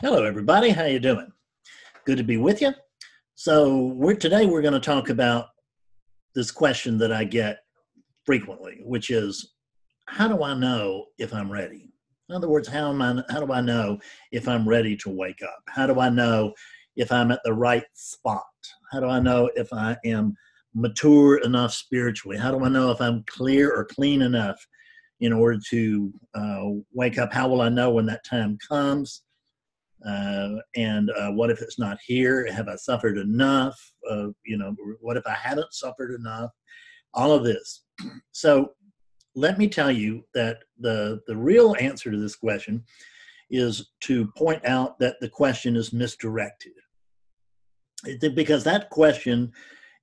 Hello, everybody. How are you doing? Good to be with you. So, we're today we're going to talk about this question that I get frequently, which is, how do I know if I'm ready? In other words, how am I? How do I know if I'm ready to wake up? How do I know if I'm at the right spot? How do I know if I am mature enough spiritually? How do I know if I'm clear or clean enough in order to uh, wake up? How will I know when that time comes? Uh, and uh, what if it's not here? Have I suffered enough? Uh, you know, what if I haven't suffered enough? All of this. So let me tell you that the the real answer to this question is to point out that the question is misdirected. Because that question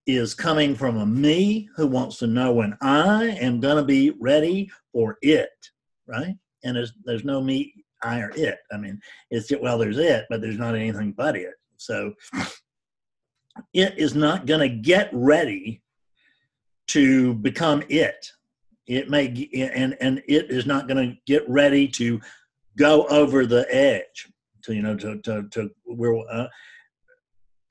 is coming from a me who wants to know when I am going to be ready for it, right? And there's, there's no me I or it. I mean, it's well, there's it, but there's not anything but it. So it is not going to get ready to become it. It may, and, and it is not going to get ready to go over the edge to, you know, to, to, to where, uh,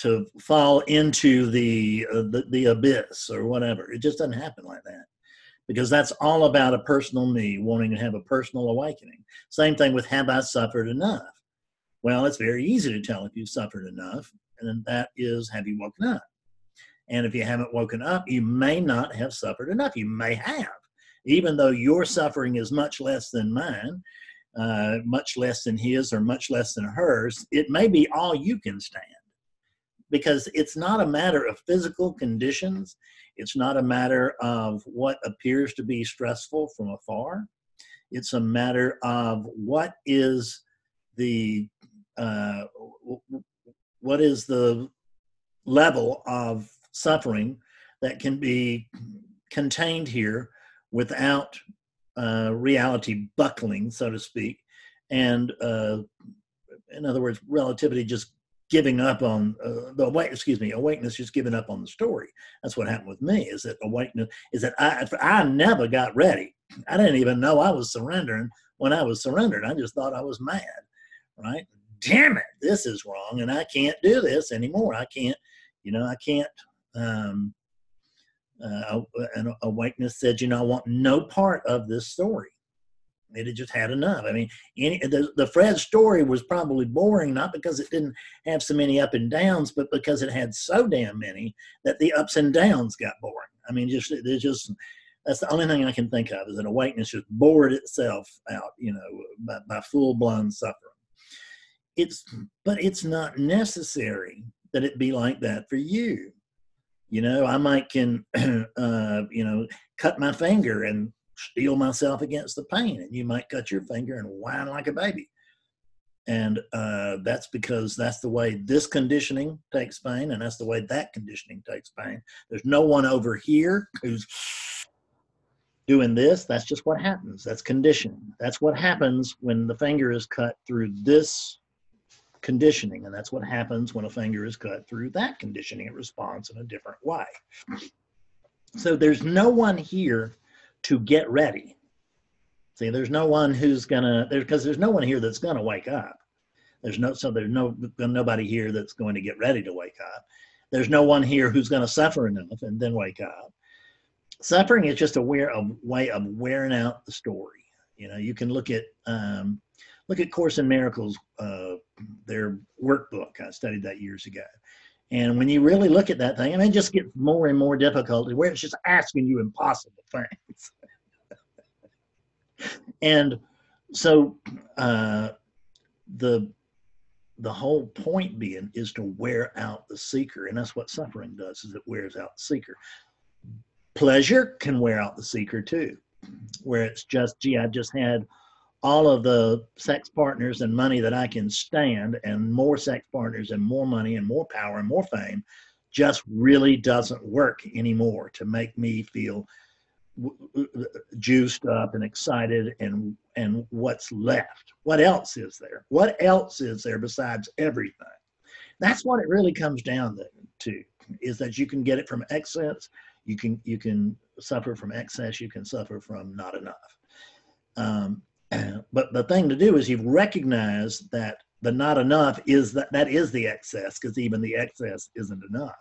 to fall into the, uh, the the abyss or whatever. It just doesn't happen like that because that's all about a personal me wanting to have a personal awakening. Same thing with have I suffered enough? Well, it's very easy to tell if you've suffered enough, and that is have you woken up? And if you haven't woken up, you may not have suffered enough. You may have, even though your suffering is much less than mine, uh, much less than his, or much less than hers. It may be all you can stand because it's not a matter of physical conditions. It's not a matter of what appears to be stressful from afar. It's a matter of what is the uh, what is the level of suffering that can be contained here without uh, reality buckling, so to speak, and uh, in other words, relativity just giving up on uh, the awake excuse me awakeness just giving up on the story. That's what happened with me is that awakeness is that i i never got ready i didn't even know i was surrendering when i was surrendering i just thought i was mad right? Damn it this is wrong and i can't do this anymore. I can't you know i can't um uh, and awakeness said you know i want no part of this story it had just had enough. I mean, any, the, the Fred story was probably boring, not because it didn't have so many up and downs, but because it had so damn many that the ups and downs got boring. I mean, just there's just that's the only thing I can think of is that awakeness just bored itself out, you know, by, by full blown suffering. It's but it's not necessary that it be like that for you. You know, I might can, uh, you know, cut my finger and steel myself against the pain and you might cut your finger and whine like a baby. And uh, that's because that's the way this conditioning takes pain and that's the way that conditioning takes pain. There's no one over here who's doing this. That's just what happens. That's conditioning. That's what happens when the finger is cut through this conditioning and that's what happens when a finger is cut through that conditioning. It responds in a different way. So there's no one here to get ready. See, there's no one who's gonna there because there's no one here that's gonna wake up. There's no so there's no nobody here that's going to get ready to wake up. There's no one here who's going to suffer enough and then wake up. Suffering is just a, wear, a way of wearing out the story. You know, you can look at um, look at Course in Miracles, uh, their workbook. I studied that years ago. And when you really look at that thing, mean, it just gets more and more difficult where it's just asking you impossible things. and so uh, the the whole point being is to wear out the seeker, and that's what suffering does: is it wears out the seeker. Pleasure can wear out the seeker too, where it's just, gee, I just had all of the sex partners and money that I can stand, and more sex partners and more money and more power and more fame, just really doesn't work anymore to make me feel juiced up and excited and and what's left. What else is there? What else is there besides everything? That's what it really comes down to is that you can get it from excess. You can you can suffer from excess. You can suffer from not enough. Um, but the thing to do is you've recognized that the not enough is that that is the excess because even the excess isn't enough.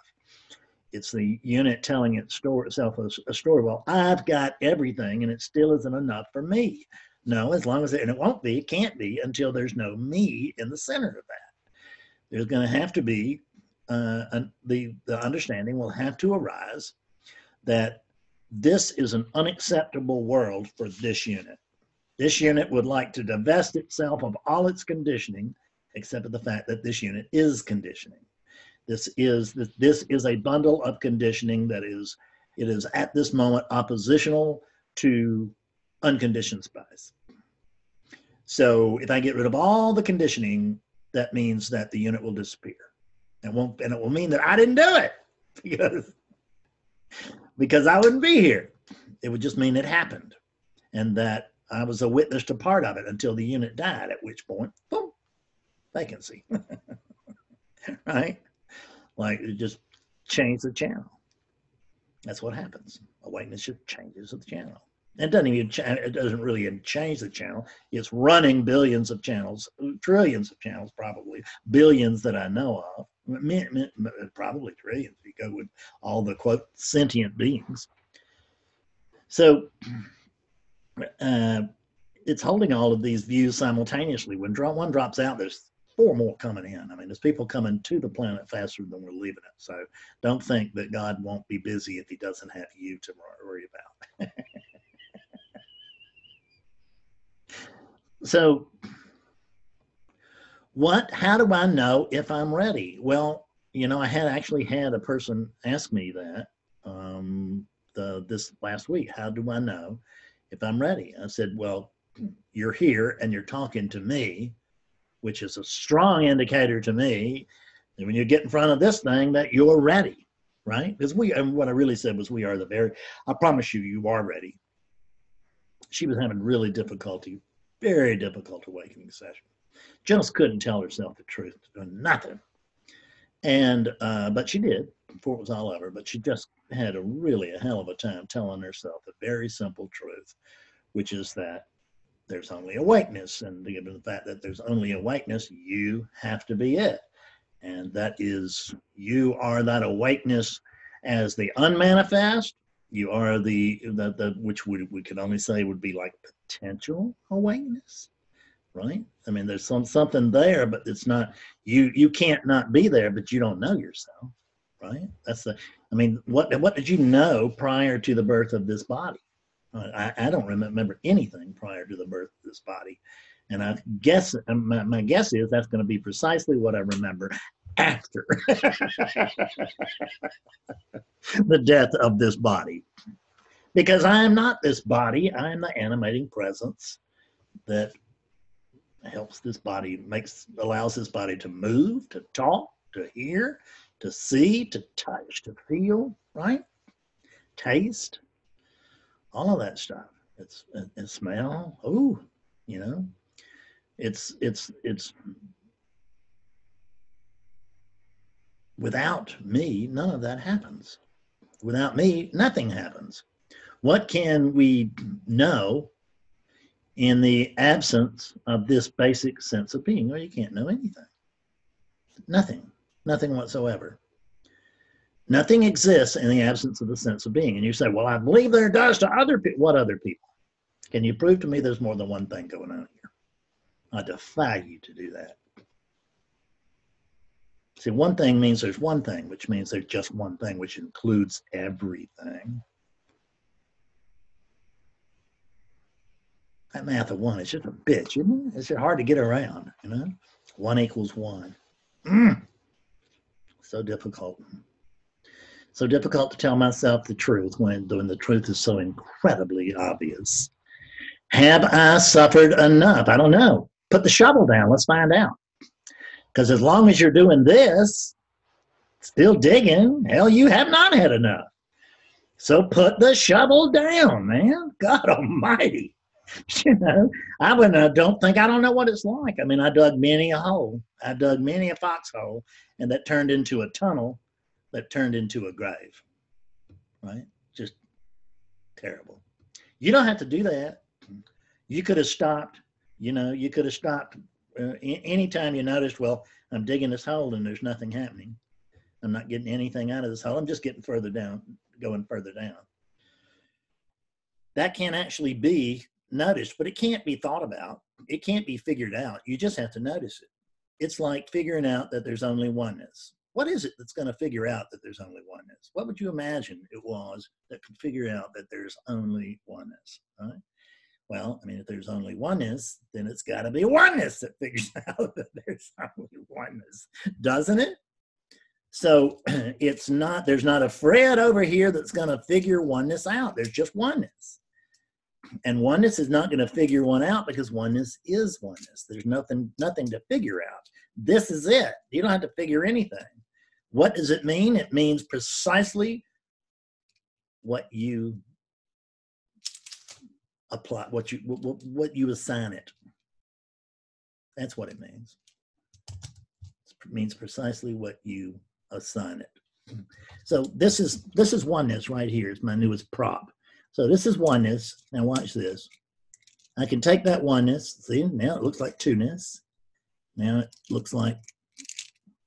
It's the unit telling it store itself a, a story. Well, I've got everything and it still isn't enough for me. No, as long as it, and it won't be, it can't be until there's no me in the center of that. There's going to have to be uh, an, the the understanding will have to arise that this is an unacceptable world for this unit. This unit would like to divest itself of all its conditioning except for the fact that this unit is conditioning. This is this is a bundle of conditioning that is it is at this moment oppositional to unconditioned spice. So if I get rid of all the conditioning, that means that the unit will disappear. It won't, and it will mean that I didn't do it because because I wouldn't be here. It would just mean it happened, and that I was a witness to part of it until the unit died. At which point, boom, vacancy. right? Like it just change the channel. That's what happens. Awakeness just changes the channel. It doesn't even it doesn't really change the channel. It's running billions of channels, trillions of channels, probably billions that I know of. Probably trillions if you go with all the quote sentient beings. So uh, it's holding all of these views simultaneously. When one drops out, there's four more coming in. I mean, there's people coming to the planet faster than we're leaving it. So don't think that God won't be busy if he doesn't have you to worry about. so what, how do I know if I'm ready? Well, you know, I had actually had a person ask me that um, the, this last week. How do I know if I'm ready? I said, well, you're here and you're talking to me which is a strong indicator to me that when you get in front of this thing that you're ready, right? Because we, and what I really said was we are the very, I promise you, you are ready. She was having really difficulty, very difficult awakening session. Just couldn't tell herself the truth, nothing. And, uh, but she did before it was all over, but she just had a really a hell of a time telling herself the very simple truth, which is that there's only awakeness. And given the fact that there's only awakeness, you have to be it. And that is, you are that awakeness as the unmanifest. You are the, the, the which we, we could only say would be like potential awakeness, right? I mean, there's some something there, but it's not, you, you can't not be there, but you don't know yourself, right? That's the, I mean, what, what did you know prior to the birth of this body? I, I don't remember anything prior to the birth of this body. And I guess my, my guess is that's going to be precisely what I remember after the death of this body. Because I am not this body, I am the animating presence that helps this body, makes allows this body to move, to talk, to hear, to see, to touch, to feel, right? Taste all of that stuff. It's and smell. Oh, you know, it's it's it's without me, none of that happens. Without me, nothing happens. What can we know in the absence of this basic sense of being? Well, you can't know anything. Nothing. Nothing whatsoever. Nothing exists in the absence of the sense of being. And you say, well, I believe there does to other people. What other people? Can you prove to me there's more than one thing going on here? I defy you to do that. See, one thing means there's one thing, which means there's just one thing, which includes everything. That math of one is just a bitch, isn't it? It's hard to get around, you know? One equals one. Mm. So difficult so difficult to tell myself the truth when, when the truth is so incredibly obvious. Have I suffered enough? I don't know. Put the shovel down. Let's find out. Because as long as you're doing this, still digging, hell, you have not had enough. So put the shovel down, man. God Almighty. You know, I would, don't think I don't know what it's like. I mean, I dug many a hole. I dug many a foxhole, and that turned into a tunnel that turned into a grave, right? Just terrible. You don't have to do that. You could have stopped, you know, you could have stopped uh, anytime you noticed. well, I'm digging this hole and there's nothing happening. I'm not getting anything out of this hole. I'm just getting further down, going further down. That can actually be noticed, but it can't be thought about. It can't be figured out. You just have to notice it. It's like figuring out that there's only oneness. What is it that's going to figure out that there's only oneness? What would you imagine it was that could figure out that there's only oneness? Right? Well, I mean, if there's only oneness, then it's got to be oneness that figures out that there's only oneness, doesn't it? So it's not, there's not a Fred over here that's going to figure oneness out. There's just oneness. And oneness is not going to figure one out because oneness is oneness. There's nothing, nothing to figure out. This is it. You don't have to figure anything. What does it mean? It means precisely what you apply, what you what, what you assign it. That's what it means. It means precisely what you assign it. So this is this is oneness right here is my newest prop. So this is oneness. Now watch this. I can take that oneness. See, now it looks like two-ness. Now it looks like,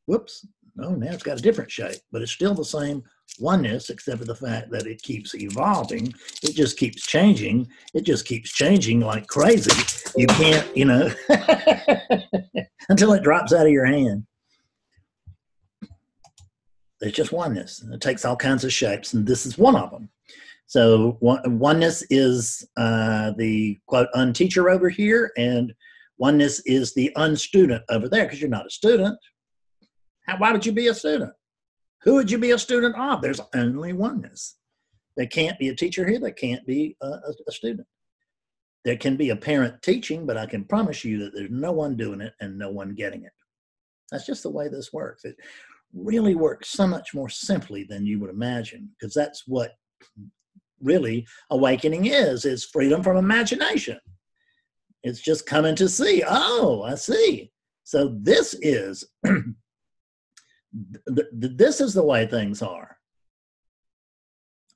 whoops, no, now it's got a different shape, but it's still the same oneness, except for the fact that it keeps evolving. It just keeps changing. It just keeps changing like crazy. You can't, you know, until it drops out of your hand. It's just oneness. It takes all kinds of shapes, and this is one of them. So one, oneness is uh, the quote unteacher over here, and oneness is the unstudent over there because you're not a student. How, why would you be a student? Who would you be a student of? There's only oneness. There can't be a teacher here. There can't be a, a, a student. There can be a parent teaching, but I can promise you that there's no one doing it and no one getting it. That's just the way this works. It really works so much more simply than you would imagine, because that's what really awakening is. It's freedom from imagination. It's just coming to see. Oh, I see. So this is th- th- this is the way things are.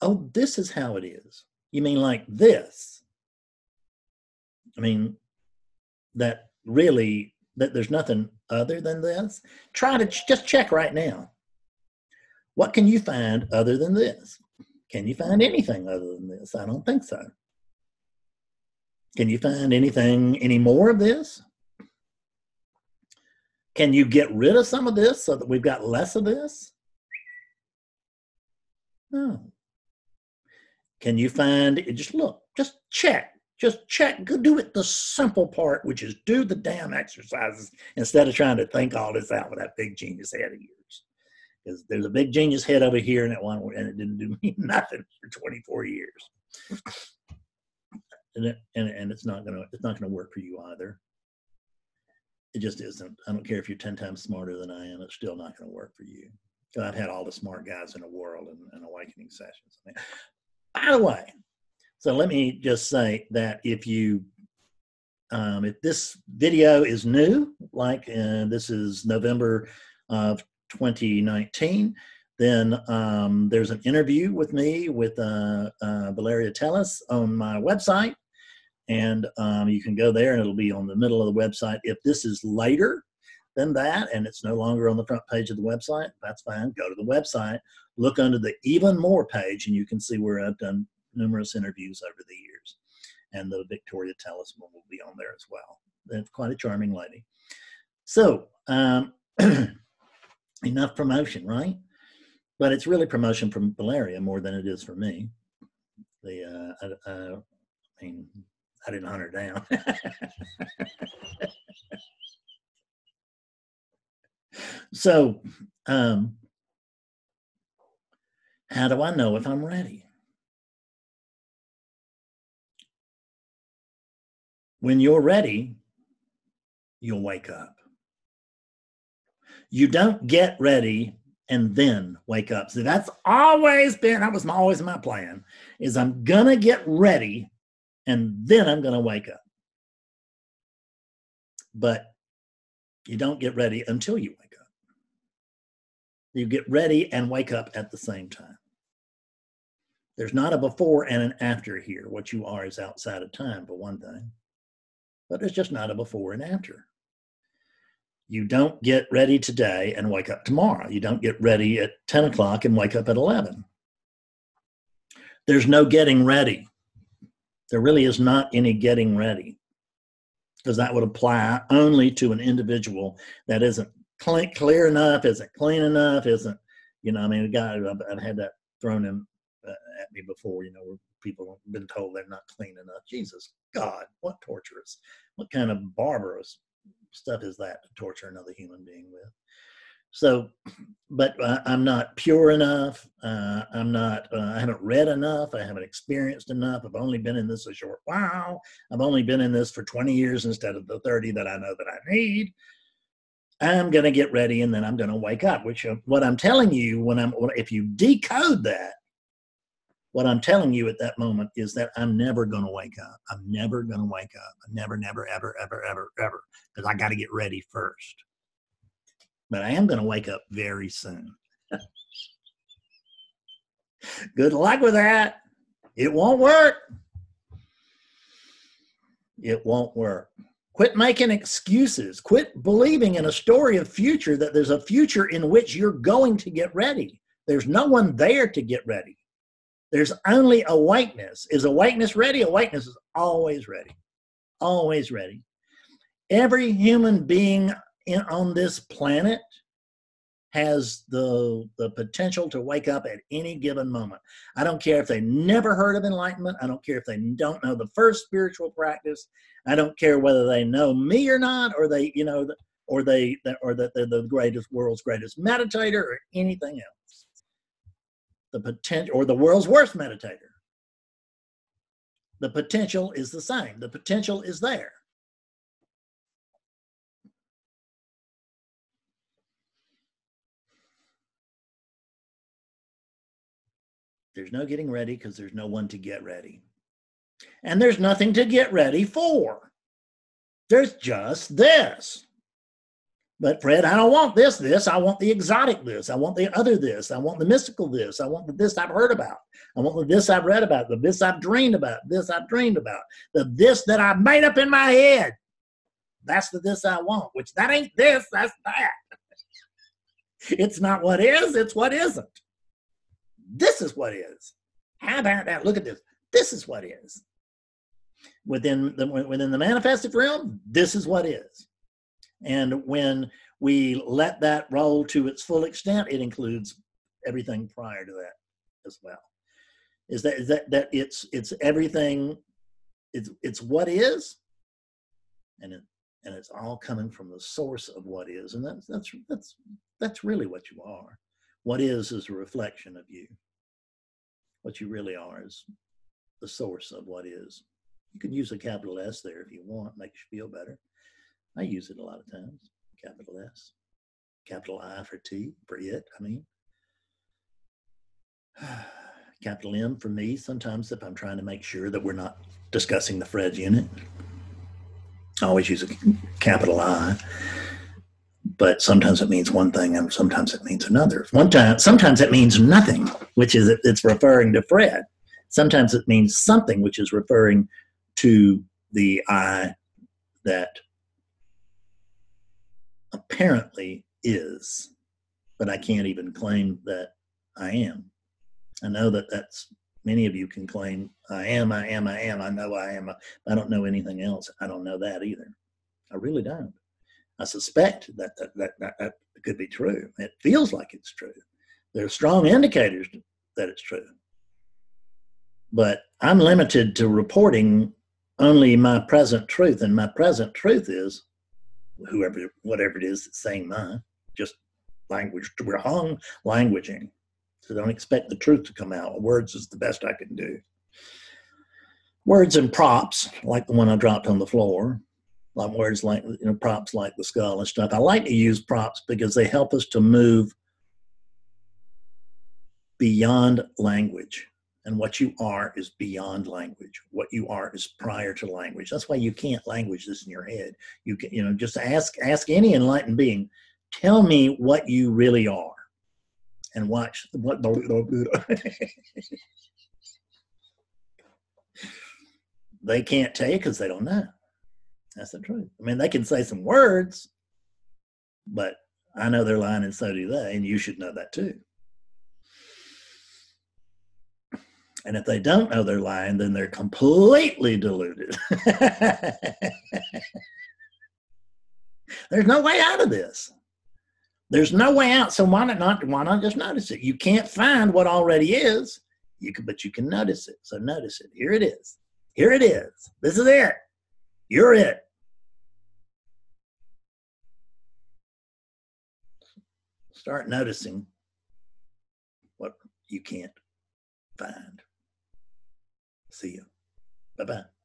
Oh, this is how it is. You mean like this? I mean, that really, that there's nothing other than this? Try to ch- just check right now. What can you find other than this? Can you find anything other than this? I don't think so. Can you find anything, any more of this? Can you get rid of some of this so that we've got less of this? No. Can you find, just look, just check, just check, go do it the simple part, which is do the damn exercises instead of trying to think all this out with that big genius head of yours. Because there's a big genius head over here and it one and it didn't do me nothing for 24 years. and, it, and, and it's not gonna it's not gonna work for you either it just isn't. I don't care if you're 10 times smarter than I am, it's still not going to work for you. I've had all the smart guys in the world in awakening sessions. I mean, by the way, so let me just say that if you, um, if this video is new, like uh, this is November of 2019, then um, there's an interview with me with uh, uh, Valeria Teles on my website and um, you can go there and it'll be on the middle of the website. If this is later than that and it's no longer on the front page of the website, that's fine. Go to the website, look under the even more page, and you can see where I've done numerous interviews over the years. And the Victoria Teles one will be on there as well. That's quite a charming lady. So, um, enough promotion, right? But it's really promotion from Valeria more than it is for me. The uh, uh, I mean, I didn't hunt her down. so, um, how do I know if I'm ready? When you're ready, you'll wake up. You don't get ready and then wake up. So that's always been, that was always my plan, is I'm gonna get ready and then I'm to wake up. But you don't get ready until you wake up. You get ready and wake up at the same time. There's not a before and an after here. What you are is outside of time, for one thing. But there's just not a before and after. You don't get ready today and wake up tomorrow. You don't get ready at 10 o'clock and wake up at 11. There's no getting ready. There really is not any getting ready because that would apply only to an individual that isn't clear enough, isn't clean enough, isn't, you know, I mean, a guy, I've, I've had that thrown in uh, at me before, you know, where people have been told they're not clean enough. Jesus, God, what torturous, what kind of barbarous stuff is that to torture another human being with? So, but uh, I'm not pure enough. Uh, I'm not, uh, I haven't read enough. I haven't experienced enough. I've only been in this a short while. I've only been in this for 20 years instead of the 30 that I know that I need. I'm going to get ready and then I'm going to wake up, which uh, what I'm telling you when I'm, if you decode that, what I'm telling you at that moment is that I'm never going to wake up. I'm never going to wake up. I'm never, never, ever, ever, ever, ever, because I got to get ready first. But I am going to wake up very soon. Good luck with that. It won't work. It won't work. Quit making excuses. Quit believing in a story of future that there's a future in which you're going to get ready. There's no one there to get ready. There's only awakeness. Is awakeness ready? Awakeness is always ready. Always ready. Every human being in, on this planet has the the potential to wake up at any given moment. I don't care if they never heard of enlightenment. I don't care if they don't know the first spiritual practice. I don't care whether they know me or not, or they, you know, or they, or that they're the greatest world's greatest meditator or anything else. The potential, or the world's worst meditator. The potential is the same. The potential is there. There's no getting ready because there's no one to get ready. And there's nothing to get ready for. There's just this. But Fred, I don't want this, this. I want the exotic this. I want the other this. I want the mystical this. I want the this I've heard about. I want the this I've read about, the this I've dreamed about, this I've dreamed about, the this that I made up in my head. That's the this I want, which that ain't this, that's that. it's not what is, it's what isn't. This is what is. How about that? Look at this. This is what is. Within the within the manifested realm, this is what is. And when we let that roll to its full extent, it includes everything prior to that as well. Is that is that that it's it's everything, it's it's what is, and it and it's all coming from the source of what is, and that's that's that's that's really what you are. What is is a reflection of you. What you really are is the source of what is. You can use a capital S there if you want, makes you feel better. I use it a lot of times. Capital S, capital I for T, for it, I mean. Capital M for me, sometimes if I'm trying to make sure that we're not discussing the Fred unit. I always use a capital I but sometimes it means one thing and sometimes it means another. One time, sometimes it means nothing, which is it's referring to Fred. Sometimes it means something, which is referring to the I that apparently is, but I can't even claim that I am. I know that that's many of you can claim I am, I am, I am. I know I am. I don't know anything else. I don't know that either. I really don't. I suspect that that, that, that, that could be true. It feels like it's true. There are strong indicators that it's true. But I'm limited to reporting only my present truth, and my present truth is whoever, whatever it is that's saying mine, just language. We're hung languaging. So don't expect the truth to come out. Words is the best I can do. Words and props, like the one I dropped on the floor, like words like you know props like the skull and stuff. I like to use props because they help us to move beyond language. And what you are is beyond language. What you are is prior to language. That's why you can't language this in your head. You can, you know, just ask ask any enlightened being, tell me what you really are, and watch what. they can't tell you because they don't know. That's the truth. I mean, they can say some words, but I know they're lying and so do they, and you should know that too. And if they don't know they're lying, then they're completely deluded. There's no way out of this. There's no way out. So why not why not just notice it? You can't find what already is. You can, but you can notice it. So notice it. Here it is. Here it is. This is it. You're it. Start noticing what you can't find. See you. Bye bye.